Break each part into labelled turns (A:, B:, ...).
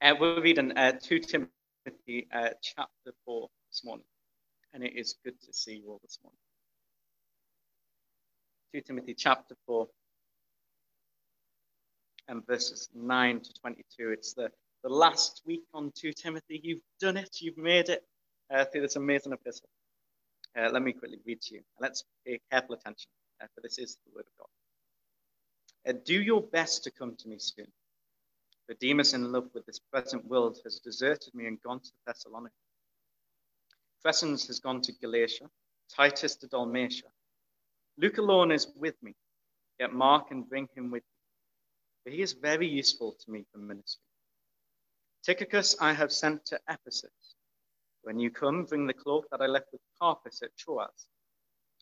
A: Uh, we're reading uh, 2 Timothy uh, chapter 4 this morning, and it is good to see you all this morning. 2 Timothy chapter 4 and verses 9 to 22. It's the, the last week on 2 Timothy. You've done it, you've made it uh, through this amazing epistle. Uh, let me quickly read to you. Let's pay careful attention, uh, for this is the word of God. Do your best to come to me soon but Demas, in love with this present world, has deserted me and gone to Thessalonica. Crescens has gone to Galatia, Titus to Dalmatia. Luke alone is with me, yet Mark and bring him with you, for he is very useful to me for ministry. Tychicus I have sent to Ephesus. When you come, bring the cloak that I left with Carpus at Troas,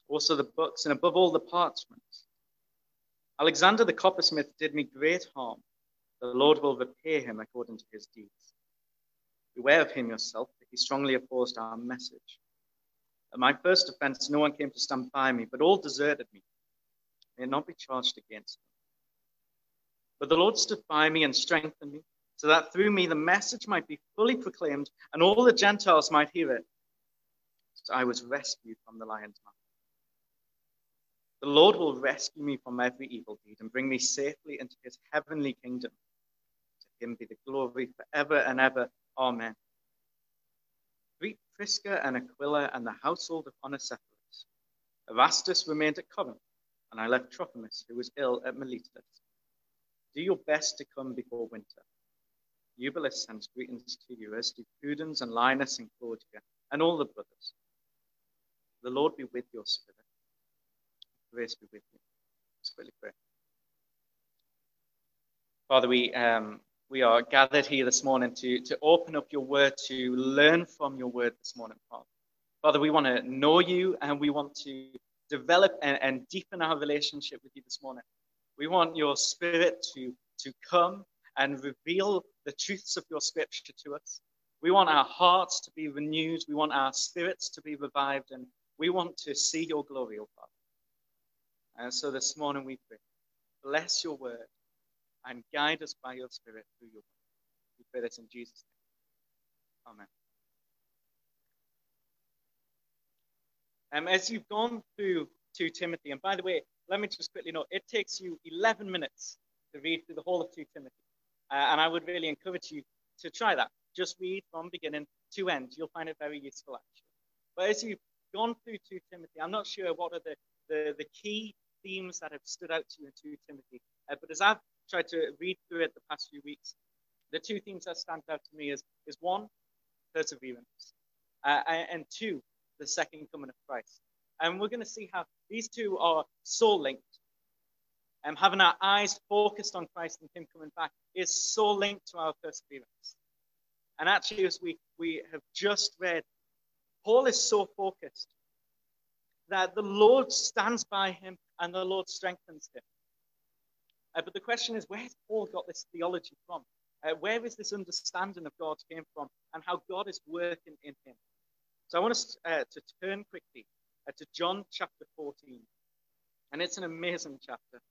A: also the books, and above all the parchments. Alexander the coppersmith did me great harm the Lord will repay him according to his deeds. Beware of him yourself, for he strongly opposed our message. At my first offense, no one came to stand by me, but all deserted me. May it not be charged against me. But the Lord stood by me and strengthened me, so that through me the message might be fully proclaimed, and all the Gentiles might hear it. So I was rescued from the lion's mouth. The Lord will rescue me from every evil deed and bring me safely into his heavenly kingdom him be the glory forever and ever. Amen. Greet Prisca and Aquila and the household of Onesiphorus. Erastus remained at Corinth, and I left Trophimus, who was ill at Miletus. Do your best to come before winter. Eubulus sends greetings to you, as do Pudens and Linus and Claudia, and all the brothers. The Lord be with your spirit. Grace be with you. Let's. Father, we um, we are gathered here this morning to, to open up your word, to learn from your word this morning, Father. Father, we want to know you and we want to develop and, and deepen our relationship with you this morning. We want your spirit to, to come and reveal the truths of your scripture to us. We want our hearts to be renewed. We want our spirits to be revived. And we want to see your glory, O Father. And so this morning we pray, bless your word and guide us by your Spirit through your word. We pray this in Jesus' name. Amen. Um, as you've gone through 2 Timothy, and by the way, let me just quickly note, it takes you 11 minutes to read through the whole of 2 Timothy. Uh, and I would really encourage you to try that. Just read from beginning to end. You'll find it very useful, actually. But as you've gone through 2 Timothy, I'm not sure what are the, the, the key themes that have stood out to you in 2 Timothy. Uh, but as I've tried to read through it the past few weeks, the two things that stand out to me is, is one, perseverance, uh, and two, the second coming of Christ. And we're going to see how these two are so linked. And um, having our eyes focused on Christ and Him coming back is so linked to our perseverance. And actually, as we, we have just read, Paul is so focused that the Lord stands by him and the Lord strengthens him. Uh, but the question is, where's Paul got this theology from? Uh, where is this understanding of God came from and how God is working in him? So I want us uh, to turn quickly uh, to John chapter 14. And it's an amazing chapter.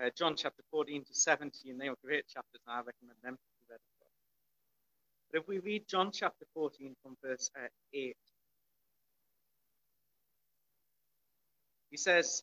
A: Uh, John chapter 14 to 17, they are great chapters, and I recommend them to be read. But if we read John chapter 14 from verse uh, 8, he says,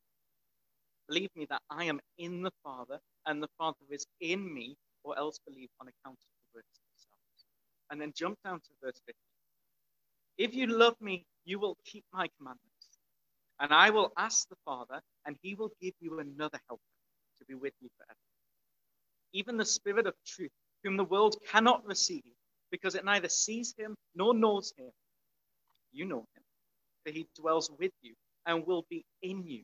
A: Believe me that I am in the Father and the Father is in me, or else believe on account of the words themselves. And then jump down to verse 15. If you love me, you will keep my commandments. And I will ask the Father, and he will give you another helper to be with you forever. Even the Spirit of truth, whom the world cannot receive, because it neither sees him nor knows him. You know him, for he dwells with you and will be in you.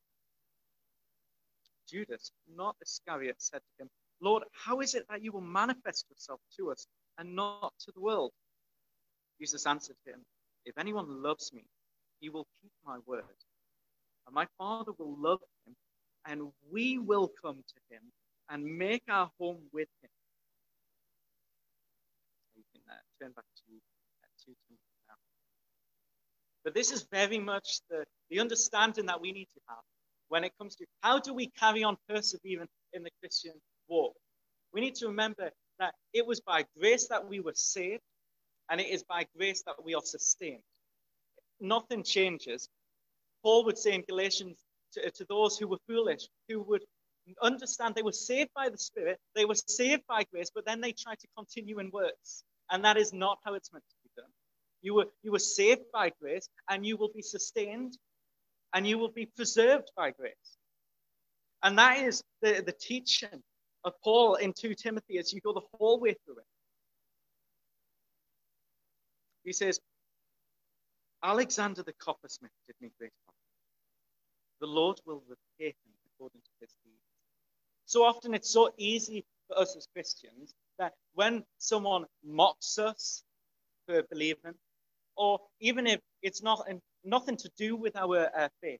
A: Judas, not Iscariot, said to him, Lord, how is it that you will manifest yourself to us and not to the world? Jesus answered him, If anyone loves me, he will keep my word. And my Father will love him, and we will come to him and make our home with him. You can uh, turn back to uh, 2 now. But this is very much the, the understanding that we need to have when it comes to how do we carry on persevering in the Christian walk. We need to remember that it was by grace that we were saved, and it is by grace that we are sustained. Nothing changes. Paul would say in Galatians to, to those who were foolish, who would understand they were saved by the Spirit, they were saved by grace, but then they tried to continue in works. And that is not how it's meant to be done. You were, you were saved by grace, and you will be sustained and you will be preserved by grace. And that is the, the teaching of Paul in 2 Timothy as you go the whole way through it. He says, Alexander the coppersmith did me great harm. The Lord will repay him according to his deeds. So often it's so easy for us as Christians that when someone mocks us for believing, or even if it's not nothing to do with our uh, faith.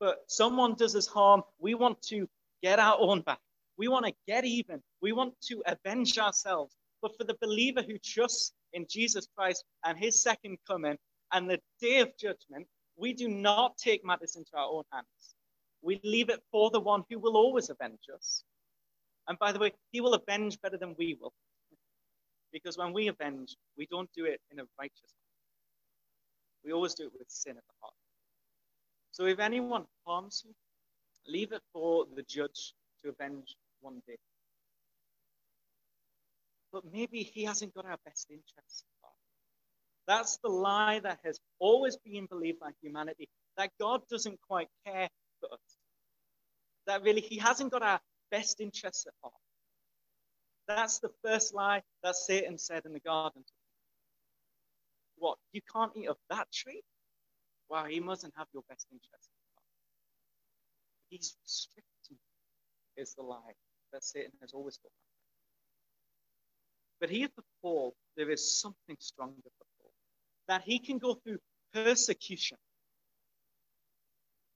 A: But someone does us harm, we want to get our own back. We want to get even. We want to avenge ourselves. But for the believer who trusts in Jesus Christ and his second coming and the day of judgment, we do not take matters into our own hands. We leave it for the one who will always avenge us. And by the way, he will avenge better than we will. Because when we avenge, we don't do it in a righteous we always do it with sin at the heart. So if anyone harms you, leave it for the judge to avenge one day. But maybe he hasn't got our best interests at heart. That's the lie that has always been believed by humanity that God doesn't quite care for us. That really he hasn't got our best interests at heart. That's the first lie that Satan said in the garden what? You can't eat of that tree? Wow, he mustn't have your best interest. He's restricting, is the lie that Satan has always got. But here for Paul, there is something stronger for Paul that he can go through persecution.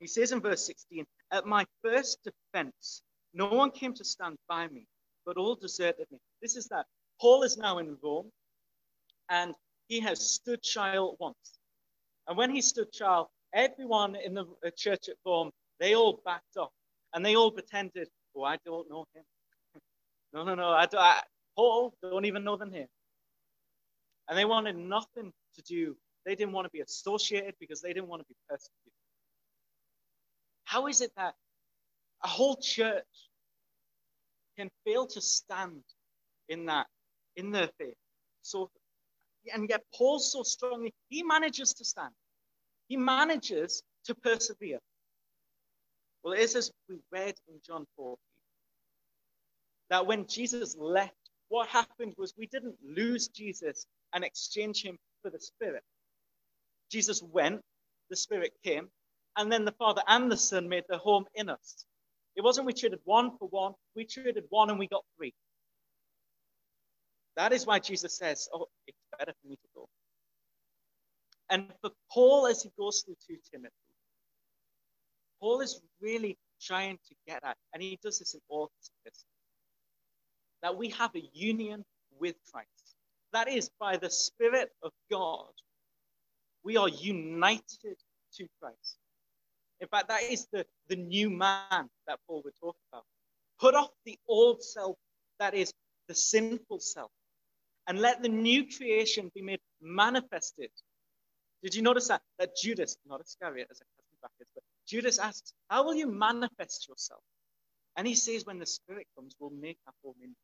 A: He says in verse 16, At my first defense, no one came to stand by me, but all deserted me. This is that. Paul is now in Rome, and he has stood trial once. And when he stood trial, everyone in the church at Rome, they all backed off and they all pretended, oh, I don't know him. no, no, no, I, don't, I, Paul don't even know them here. And they wanted nothing to do. They didn't want to be associated because they didn't want to be persecuted. How is it that a whole church can fail to stand in that, in their faith, so and yet Paul's so strongly, he manages to stand. He manages to persevere. Well, it is as we read in John 14 that when Jesus left, what happened was we didn't lose Jesus and exchange him for the Spirit. Jesus went, the Spirit came, and then the Father and the Son made their home in us. It wasn't we traded one for one, we traded one and we got three. That is why Jesus says, Oh, better for me to go. And for Paul, as he goes through 2 Timothy, Paul is really trying to get at, and he does this in all his epistles, that we have a union with Christ. That is, by the Spirit of God, we are united to Christ. In fact, that is the, the new man that Paul would talk about. Put off the old self, that is the sinful self, and let the new creation be made manifested. Did you notice that? That Judas, not Iscariot as a cousin brackets, but Judas asks, How will you manifest yourself? And he says, When the Spirit comes, we'll make our home in you.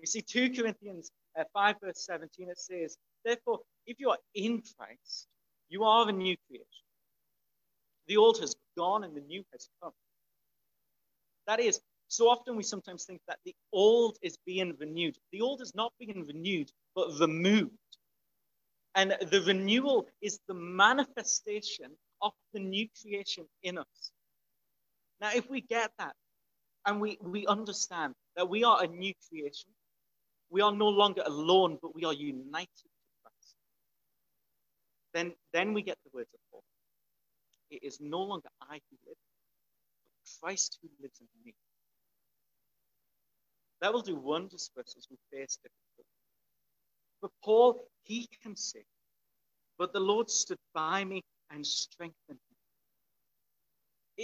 A: You see, 2 Corinthians uh, 5, verse 17, it says, Therefore, if you are in Christ, you are a new creation. The old has gone and the new has come. That is, so often we sometimes think that the old is being renewed. The old is not being renewed, but removed. And the renewal is the manifestation of the new creation in us. Now, if we get that and we, we understand that we are a new creation, we are no longer alone, but we are united to Christ, then, then we get the words of Paul. It is no longer I who live, but Christ who lives in me. That will do wonders for us as we face difficulty. But Paul, he can say, but the Lord stood by me and strengthened me.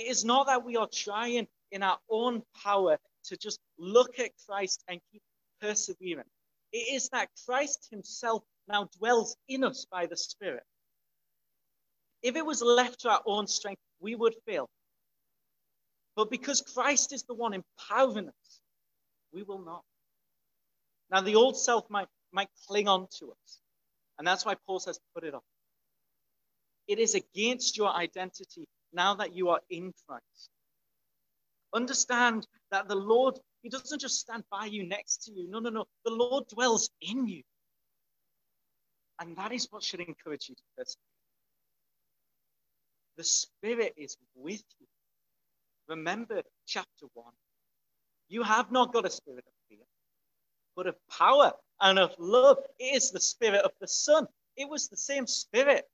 A: It is not that we are trying in our own power to just look at Christ and keep persevering. It is that Christ himself now dwells in us by the Spirit. If it was left to our own strength, we would fail. But because Christ is the one empowering us, we will not. Now, the old self might, might cling on to us. And that's why Paul says, put it off. It is against your identity now that you are in Christ. Understand that the Lord, He doesn't just stand by you next to you. No, no, no. The Lord dwells in you. And that is what should encourage you to persevere. The Spirit is with you. Remember chapter 1. You have not got a spirit of fear, but of power and of love. It is the Spirit of the Son. It was the same Spirit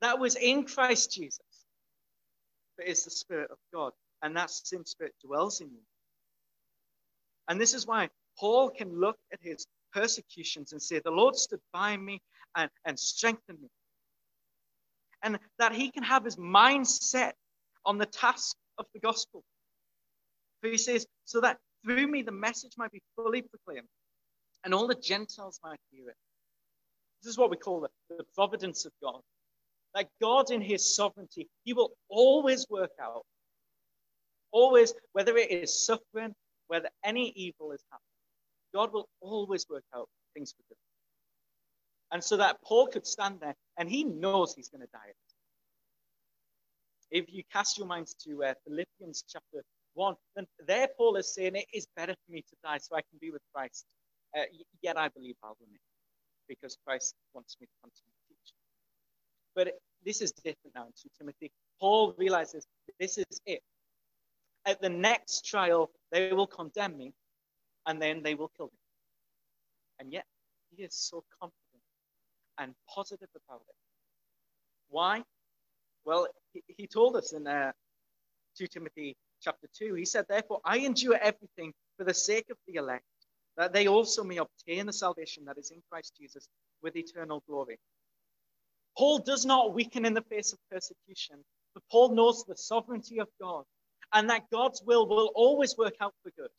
A: that was in Christ Jesus. But it's the Spirit of God. And that same Spirit dwells in you. And this is why Paul can look at his persecutions and say, The Lord stood by me and, and strengthened me. And that he can have his mind set on the task of the gospel. For he says, So that through me the message might be fully proclaimed and all the Gentiles might hear it. This is what we call the, the providence of God that God, in his sovereignty, he will always work out, always, whether it is suffering, whether any evil is happening, God will always work out things for good. And so that Paul could stand there and he knows he's going to die. If you cast your minds to uh, Philippians chapter 1, then there Paul is saying, It is better for me to die so I can be with Christ. Uh, yet I believe I'll it because Christ wants me to continue to teach. But this is different now in 2 Timothy. Paul realizes this is it. At the next trial, they will condemn me and then they will kill me. And yet, he is so confident and positive about it. Why? Well, he, he told us in uh, 2 Timothy chapter 2, he said, Therefore, I endure everything for the sake of the elect, that they also may obtain the salvation that is in Christ Jesus with eternal glory. Paul does not weaken in the face of persecution, but Paul knows the sovereignty of God and that God's will will always work out for good.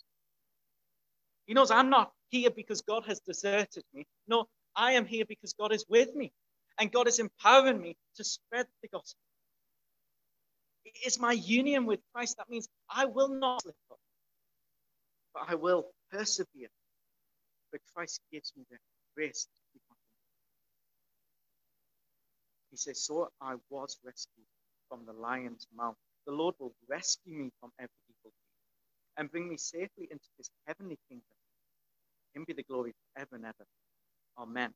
A: He knows I'm not here because God has deserted me. No, I am here because God is with me and God is empowering me to spread the gospel. It is my union with Christ that means I will not slip up, but I will persevere. But Christ gives me the grace He says, So I was rescued from the lion's mouth. The Lord will rescue me from every evil deed and bring me safely into his heavenly kingdom. Him be the glory forever and ever. Amen.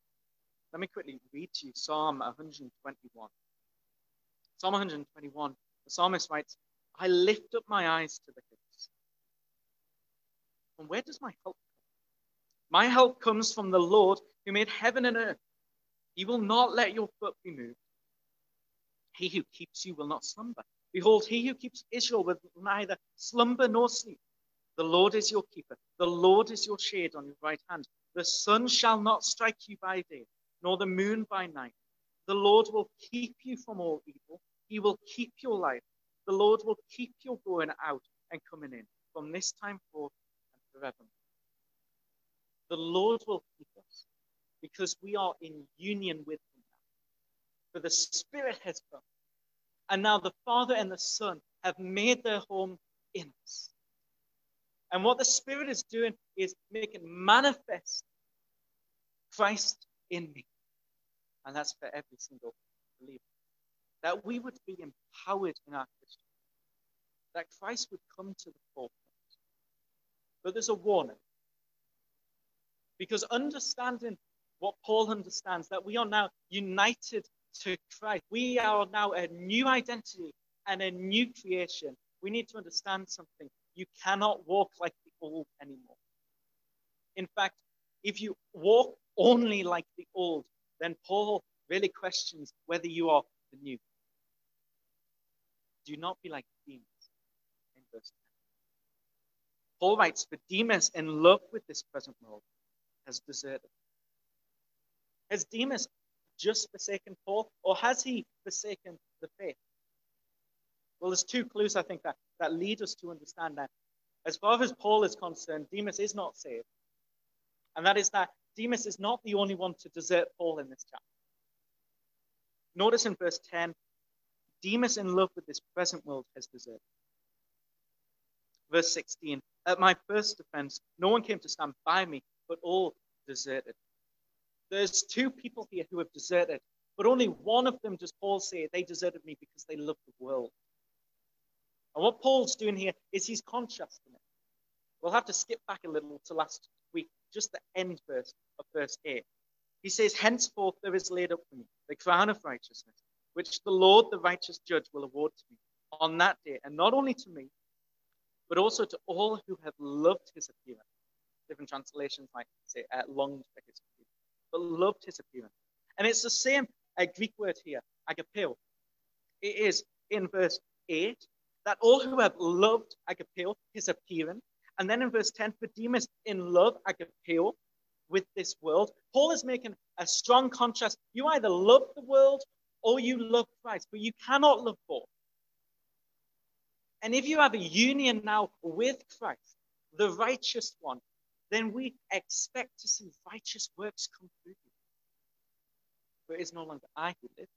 A: Let me quickly read to you Psalm 121. Psalm 121, the psalmist writes, I lift up my eyes to the hills. And where does my help come? My help comes from the Lord who made heaven and earth. He will not let your foot be moved. He who keeps you will not slumber. Behold, he who keeps Israel will neither slumber nor sleep. The Lord is your keeper. The Lord is your shade on your right hand. The sun shall not strike you by day, nor the moon by night. The Lord will keep you from all evil. He will keep your life. The Lord will keep your going out and coming in from this time forth and forever. The Lord will keep us because we are in union with Him now. For the Spirit has come and now the Father and the Son have made their home in us. And what the Spirit is doing is making manifest Christ in me. And that's for every single believer. That we would be empowered in our Christian. That Christ would come to the forefront. But there's a warning. Because understanding what Paul understands, that we are now united to Christ, we are now a new identity and a new creation. We need to understand something. You cannot walk like the old anymore. In fact, if you walk only like the old, then Paul really questions whether you are the new. Do not be like Demas in verse 10. Paul writes, For Demas, in love with this present world, has deserted. Has Demas just forsaken Paul, or has he forsaken the faith? Well, there's two clues I think that, that lead us to understand that. As far as Paul is concerned, Demas is not saved. And that is that Demas is not the only one to desert Paul in this chapter. Notice in verse 10 Demas, in love with this present world, has deserted. Verse 16 At my first defense, no one came to stand by me, but all deserted. There's two people here who have deserted, but only one of them does Paul say they deserted me because they love the world. And what Paul's doing here is he's contrasting it. We'll have to skip back a little to last week, just the end verse of verse 8. He says, Henceforth there is laid up for me the crown of righteousness, which the Lord, the righteous judge, will award to me on that day, and not only to me, but also to all who have loved his appearance. Different translations might say uh, longed for his appearance, but loved his appearance. And it's the same uh, Greek word here, agapeo. It is in verse 8 that all who have loved agapeo, his appearance, and then in verse 10, for Demas in love, agapeo, with this world. Paul is making a strong contrast. You either love the world or you love Christ, but you cannot love both. And if you have a union now with Christ, the righteous one, then we expect to see righteous works come through you. For it is no longer I who live,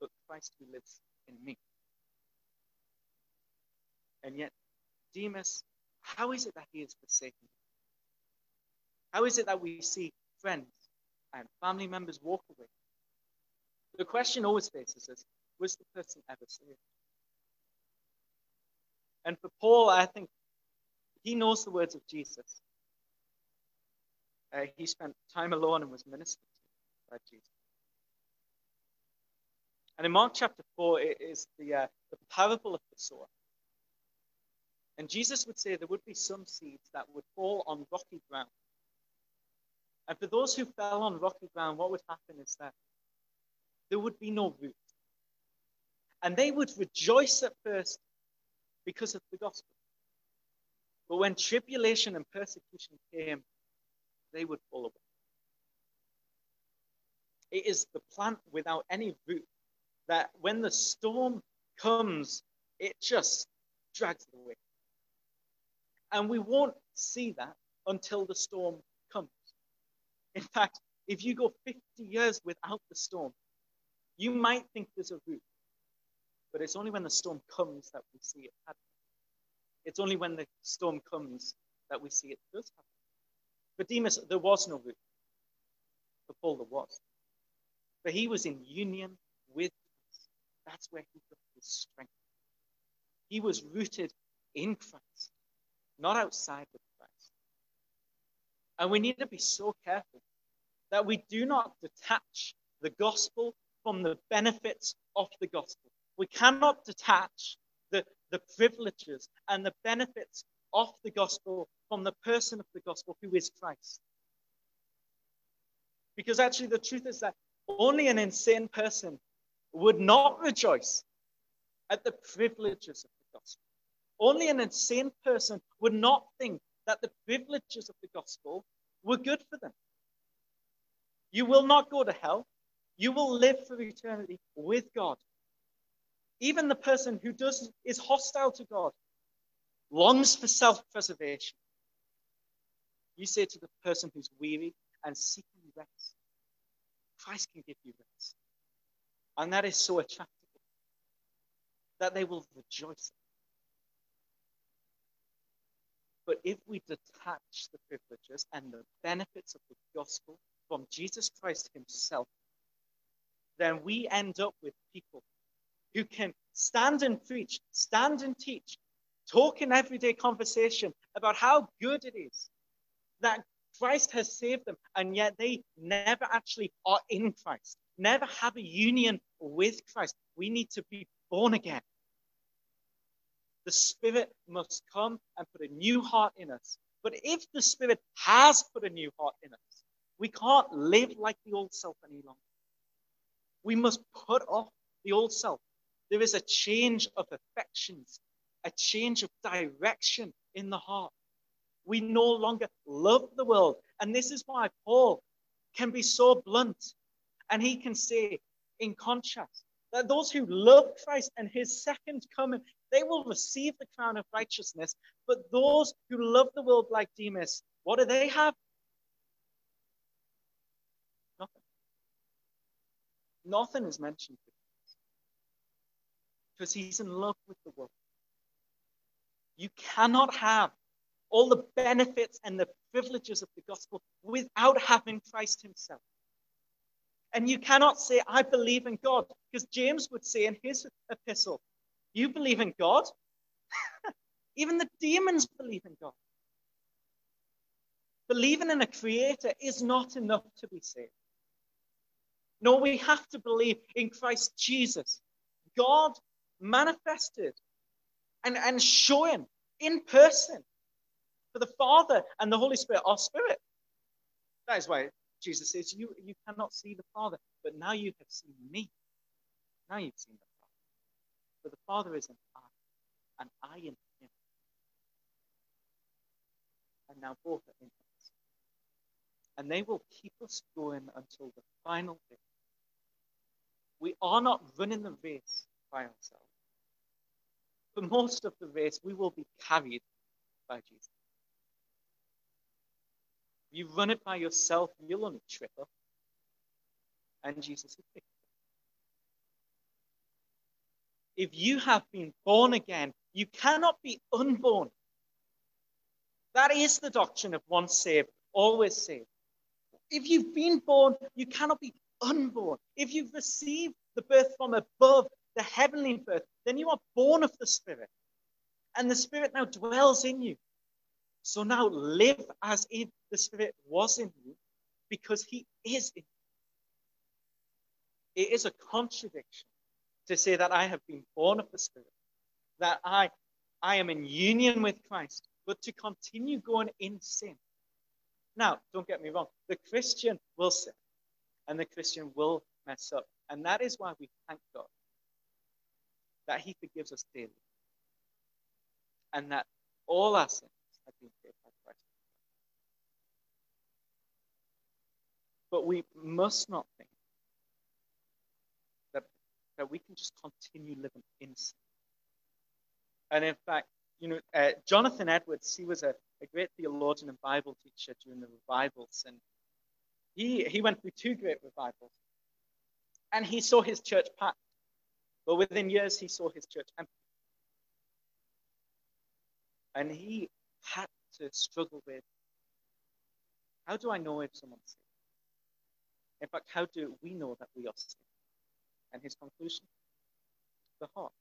A: but Christ who lives in me. And yet, Demas, how is it that he is forsaken? How is it that we see friends and family members walk away? The question always faces us was the person ever saved? And for Paul, I think he knows the words of Jesus. Uh, he spent time alone and was ministered to by Jesus. And in Mark chapter 4, it is the, uh, the parable of the sower. And Jesus would say there would be some seeds that would fall on rocky ground. And for those who fell on rocky ground, what would happen is that there would be no root. And they would rejoice at first because of the gospel. But when tribulation and persecution came, they would fall away. It is the plant without any root that when the storm comes, it just drags it away. And we won't see that until the storm comes. In fact, if you go 50 years without the storm, you might think there's a root, but it's only when the storm comes that we see it happen. It's only when the storm comes that we see it does happen. For Demas, there was no root. For Paul, there was. But he was in union with. That's where he got his strength. He was rooted in Christ, not outside of Christ. And we need to be so careful that we do not detach the gospel from the benefits of the gospel. We cannot detach the, the privileges and the benefits of the gospel from the person of the gospel, who is Christ. Because actually, the truth is that only an insane person would not rejoice at the privileges of the gospel. Only an insane person would not think that the privileges of the gospel were good for them. You will not go to hell. You will live for eternity with God. Even the person who does is hostile to God longs for self-preservation. You say to the person who's weary and seeking rest, Christ can give you rest. And that is so attractive that they will rejoice. But if we detach the privileges and the benefits of the gospel from Jesus Christ Himself, then we end up with people who can stand and preach, stand and teach, talk in everyday conversation about how good it is that Christ has saved them, and yet they never actually are in Christ, never have a union with Christ. We need to be born again. The Spirit must come and put a new heart in us. But if the Spirit has put a new heart in us, we can't live like the old self any longer. We must put off the old self. There is a change of affections, a change of direction in the heart. We no longer love the world. And this is why Paul can be so blunt. And he can say, in contrast, that those who love Christ and his second coming, they will receive the crown of righteousness. But those who love the world like Demas, what do they have? Nothing is mentioned because he's in love with the world. You cannot have all the benefits and the privileges of the gospel without having Christ himself. And you cannot say, I believe in God, because James would say in his epistle, You believe in God? Even the demons believe in God. Believing in a creator is not enough to be saved. No, we have to believe in Christ Jesus, God manifested and, and shown in person for the Father and the Holy Spirit are spirit. That is why Jesus says, you, you cannot see the Father, but now you have seen me. Now you've seen the Father. For the Father is in I, and I in him. And now both are in us. And they will keep us going until the final day. Are not running the race by ourselves. For most of the race, we will be carried by Jesus. You run it by yourself, you'll only trip up. And Jesus will pick If you have been born again, you cannot be unborn. That is the doctrine of once saved, always saved. If you've been born, you cannot be unborn. If you've received the birth from above, the heavenly birth, then you are born of the Spirit. And the Spirit now dwells in you. So now live as if the Spirit was in you because He is in you. It is a contradiction to say that I have been born of the Spirit, that I, I am in union with Christ, but to continue going in sin. Now, don't get me wrong, the Christian will sin and the Christian will mess up. And that is why we thank God that He forgives us daily and that all our sins have been paid by Christ. But we must not think that, that we can just continue living in sin. And in fact, you know, uh, Jonathan Edwards, he was a, a great theologian and Bible teacher during the revivals. And he, he went through two great revivals. And he saw his church packed. But within years, he saw his church empty. And he had to struggle with how do I know if someone's saved? In fact, how do we know that we are saved? And his conclusion the heart.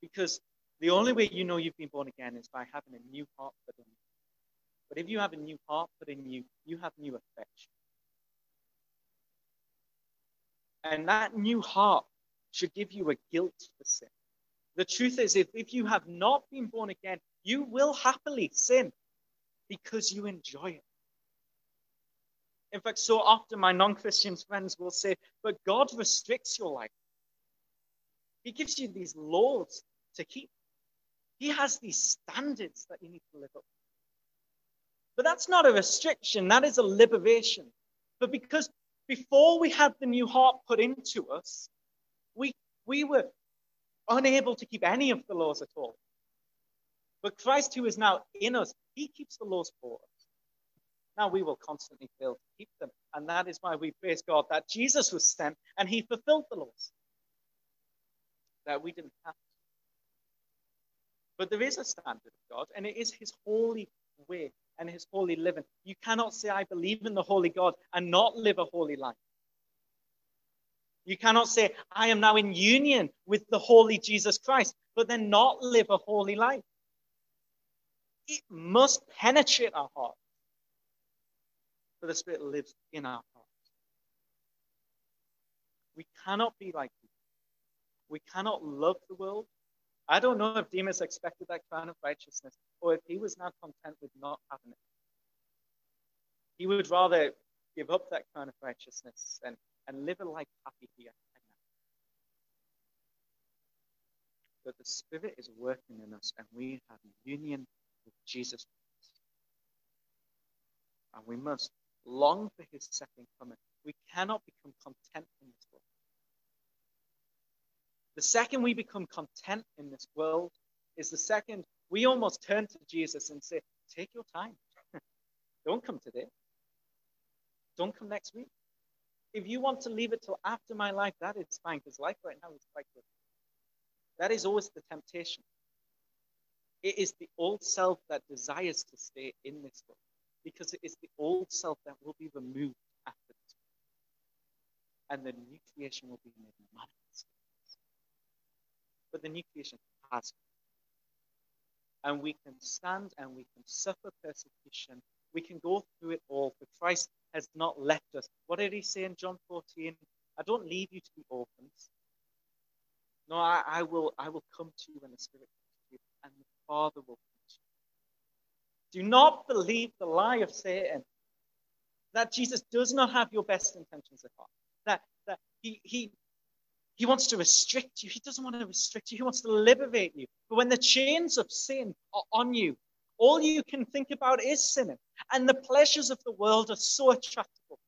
A: Because the only way you know you've been born again is by having a new heart put in you. But if you have a new heart put in you, you have new affection. And that new heart should give you a guilt for sin. The truth is, if, if you have not been born again, you will happily sin because you enjoy it. In fact, so often my non Christian friends will say, but God restricts your life. He gives you these laws to keep. He has these standards that you need to live up. To. But that's not a restriction, that is a liberation. But because before we had the new heart put into us, we, we were unable to keep any of the laws at all. But Christ, who is now in us, he keeps the laws for us. Now we will constantly fail to keep them. And that is why we praise God that Jesus was sent and he fulfilled the laws that we didn't have to. But there is a standard of God, and it is his holy way and his holy living. You cannot say, I believe in the holy God and not live a holy life. You cannot say, I am now in union with the holy Jesus Christ, but then not live a holy life. It must penetrate our heart. For the Spirit lives in our heart. We cannot be like people. We cannot love the world. I don't know if Demas expected that crown of righteousness or if he was now content with not having it. He would rather give up that crown of righteousness and, and live a life happy here But the Spirit is working in us and we have union with Jesus Christ. And we must long for his second coming. We cannot become content in this world. The second we become content in this world is the second we almost turn to Jesus and say, Take your time. Don't come today. Don't come next week. If you want to leave it till after my life, that is fine, because life right now is quite good. That is always the temptation. It is the old self that desires to stay in this world because it is the old self that will be removed after this world. And the new creation will be made manifest. But the new creation has and we can stand and we can suffer persecution. We can go through it all, for Christ has not left us. What did he say in John 14? I don't leave you to be orphans. No, I, I will I will come to you when the Spirit you, and the Father will come to you. Do not believe the lie of Satan that Jesus does not have your best intentions at heart. That that he he he wants to restrict you. He doesn't want to restrict you. He wants to liberate you. But when the chains of sin are on you, all you can think about is sinning. And the pleasures of the world are so attractive.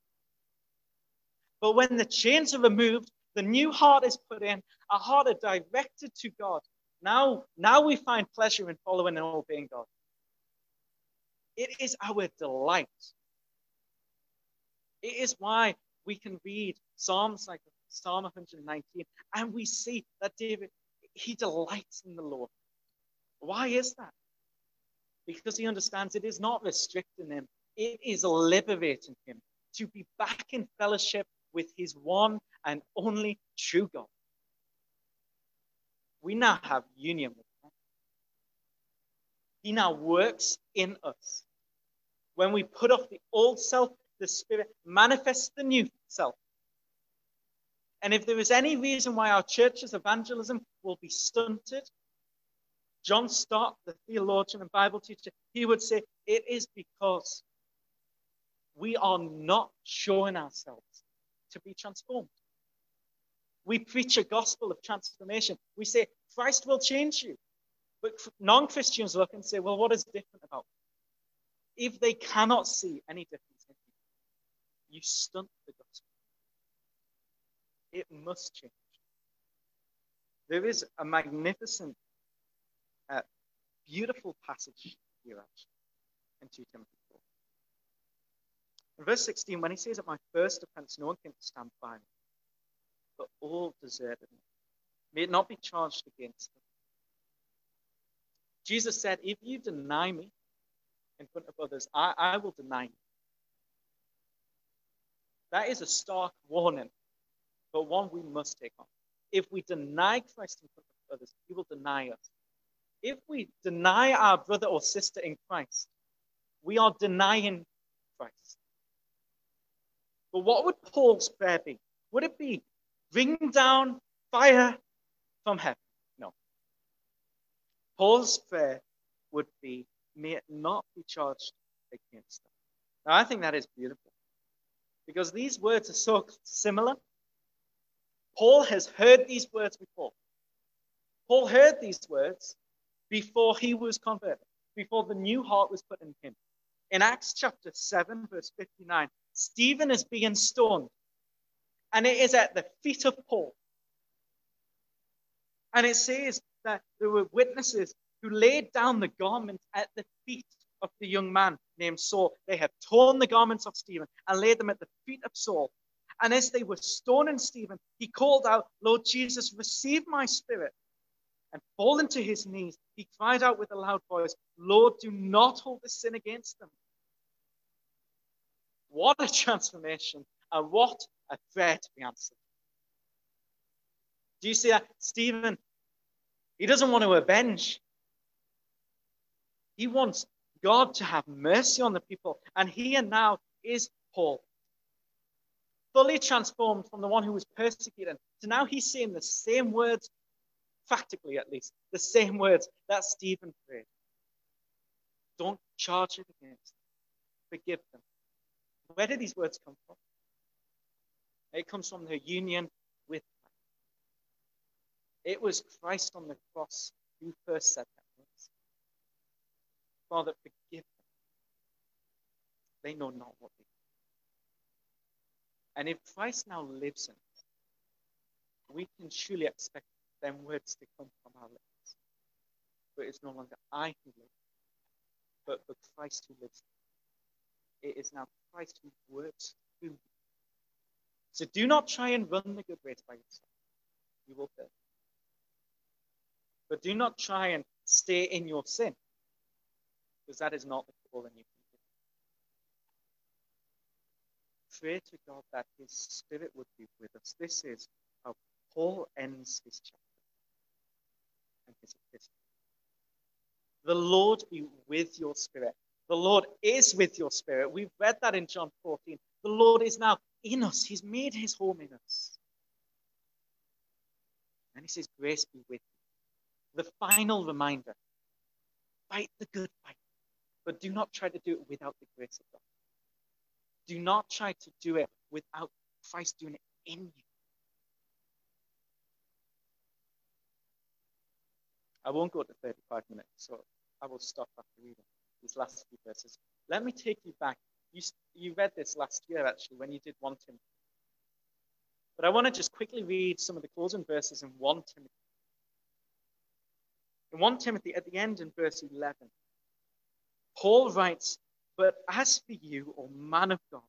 A: But when the chains are removed, the new heart is put in, a heart are directed to God. Now, now we find pleasure in following and obeying God. It is our delight. It is why we can read Psalms like Psalm 119 and we see that David, he delights in the Lord. Why is that? Because he understands it is not restricting him, it is liberating him to be back in fellowship with his one and only true God. We now have union with him. He now works in us. When we put off the old self, the Spirit manifests the new self. And if there is any reason why our church's evangelism will be stunted, John Stott, the theologian and Bible teacher, he would say it is because we are not showing ourselves to be transformed. We preach a gospel of transformation. We say, Christ will change you. But non Christians look and say, well, what is different about me? If they cannot see any difference in you, you stunt the gospel. It must change. There is a magnificent, uh, beautiful passage here, actually, in 2 Timothy 4. In verse 16, when he says, At my first offense, no one can stand by me, but all deserted me. May it not be charged against them. Jesus said, If you deny me in front of others, I, I will deny you. That is a stark warning, but one we must take on. If we deny Christ in front of others, he will deny us. If we deny our brother or sister in Christ, we are denying Christ. But what would Paul's prayer be? Would it be bring down fire from heaven? No. Paul's prayer would be, may it not be charged against them. Now, I think that is beautiful because these words are so similar. Paul has heard these words before. Paul heard these words before he was converted, before the new heart was put in him. In Acts chapter 7, verse 59, Stephen is being stoned, and it is at the feet of Paul. And it says that there were witnesses who laid down the garments at the feet of the young man named Saul. They had torn the garments of Stephen and laid them at the feet of Saul. And as they were stoning Stephen, he called out, Lord Jesus, receive my spirit. and falling to his knees, he cried out with a loud voice, Lord, do not hold this sin against them. What a transformation, and what a prayer to be answered. Do you see that? Stephen, he doesn't want to avenge. He wants God to have mercy on the people. And here now is Paul, fully transformed from the one who was persecuted. So now he's saying the same words, practically at least, the same words that Stephen prayed. Don't charge it against them. Forgive them. Where did these words come from? It comes from their union with Christ. It was Christ on the cross who first said that. Father, forgive them. They know not what they do. And if Christ now lives in us, we can surely expect them words to come from our lips. But it's no longer I who live, but, but Christ who lives. It is now Christ who works through you. So do not try and run the good race by yourself. You will fail. But do not try and stay in your sin because that is not the calling you can do. Pray to God that His Spirit would be with us. This is how Paul ends his chapter and his epistle. The Lord be with your spirit. The Lord is with your spirit. We've read that in John 14. The Lord is now in us, He's made His home in us. And He says, Grace be with you. The final reminder fight the good fight. But do not try to do it without the grace of God. Do not try to do it without Christ doing it in you. I won't go to 35 minutes, so I will stop after reading these last few verses. Let me take you back. You, you read this last year, actually, when you did 1 Timothy. But I want to just quickly read some of the closing verses in 1 Timothy. In 1 Timothy, at the end in verse 11, Paul writes, But as for you, O man of God,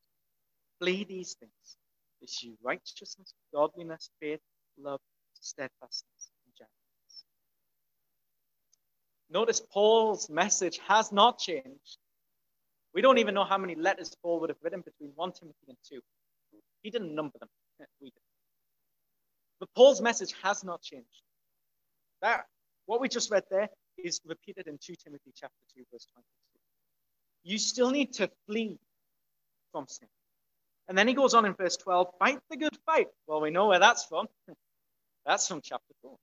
A: flee these things. Pursue righteousness, godliness, faith, love, steadfastness, and gentleness. Notice Paul's message has not changed. We don't even know how many letters Paul would have written between 1 Timothy and 2. He didn't number them. We did. But Paul's message has not changed. That what we just read there is repeated in 2 Timothy chapter 2, verse 22 you still need to flee from sin. And then he goes on in verse 12 fight the good fight. Well, we know where that's from. That's from chapter 4.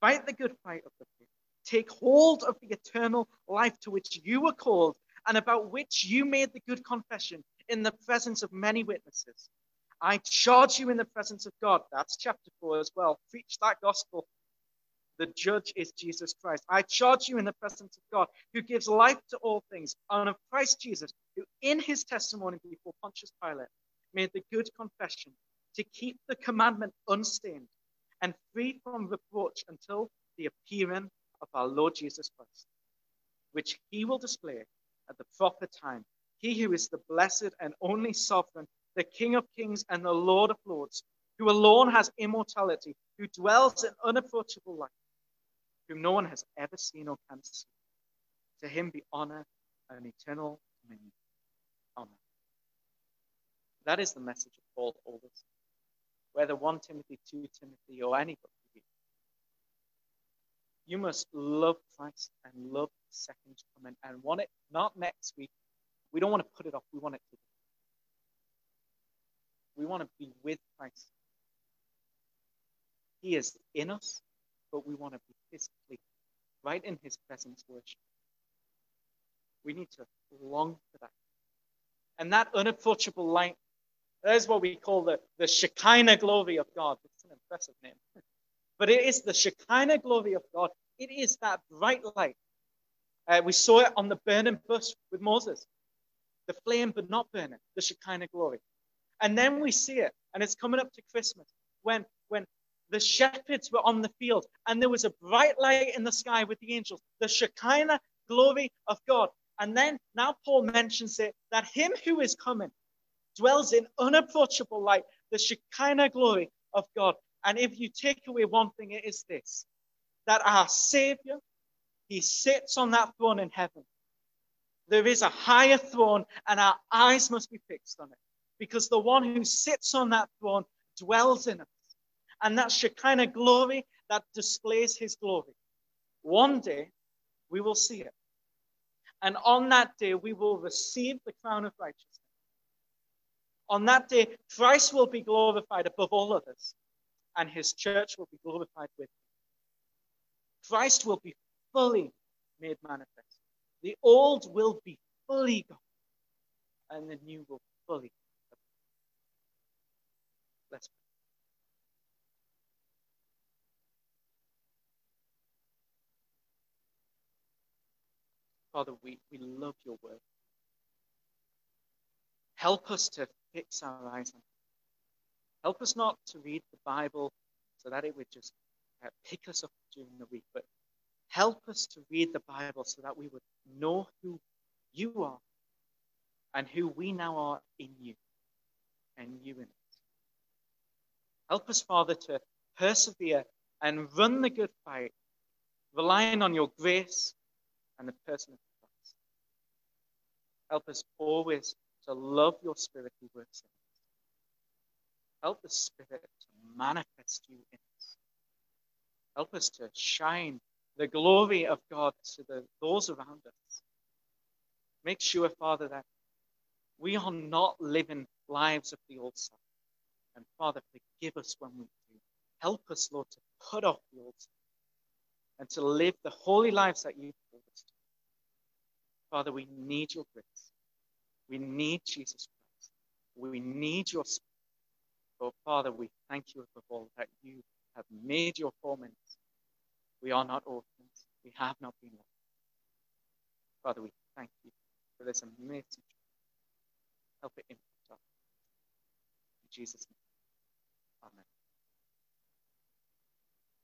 A: Fight the good fight of the faith. Take hold of the eternal life to which you were called and about which you made the good confession in the presence of many witnesses. I charge you in the presence of God. That's chapter 4 as well. Preach that gospel the judge is Jesus Christ. I charge you in the presence of God, who gives life to all things, and of Christ Jesus, who in his testimony before Pontius Pilate made the good confession to keep the commandment unstained and free from reproach until the appearing of our Lord Jesus Christ, which he will display at the proper time. He who is the blessed and only sovereign, the King of kings and the Lord of lords, who alone has immortality, who dwells in unapproachable light whom no one has ever seen or can see. To him be honor and eternal dominion. Amen. That is the message of Paul always. Whether 1 Timothy, 2 Timothy, or any book you read. You must love Christ and love the second coming and want it not next week. We don't want to put it off. We want it today. We want to be with Christ. He is in us, but we want to be physically right in his presence worship. We need to long for that. And that unapproachable light, is what we call the, the Shekinah glory of God. It's an impressive name. But it is the Shekinah glory of God. It is that bright light. Uh, we saw it on the burning bush with Moses. The flame but not burning, the Shekinah glory. And then we see it, and it's coming up to Christmas when, when the shepherds were on the field, and there was a bright light in the sky with the angels, the Shekinah glory of God. And then now Paul mentions it that him who is coming dwells in unapproachable light, the Shekinah glory of God. And if you take away one thing, it is this that our Savior, He sits on that throne in heaven. There is a higher throne, and our eyes must be fixed on it because the one who sits on that throne dwells in us. And that Shekinah glory that displays His glory. One day we will see it. And on that day, we will receive the crown of righteousness. On that day, Christ will be glorified above all others, and his church will be glorified with him. Christ will be fully made manifest. The old will be fully gone, and the new will fully. Let's pray. Father, we, we love your word. Help us to fix our eyes on it. Help us not to read the Bible so that it would just uh, pick us up during the week, but help us to read the Bible so that we would know who you are and who we now are in you and you in us. Help us, Father, to persevere and run the good fight, relying on your grace and the person of Christ. Help us always to love your Spirit who works in us. Help the Spirit to manifest you in us. Help us to shine the glory of God to the, those around us. Make sure, Father, that we are not living lives of the old self. And Father, forgive us when we do. Help us, Lord, to put off the old self and to live the holy lives that you've called us to. Father, we need your grace. We need Jesus Christ. We need your spirit. Oh, Father, we thank you above all that you have made your home. We are not orphans. We have not been lost. Father, we thank you for this amazing. Help it impact us. In Jesus' name.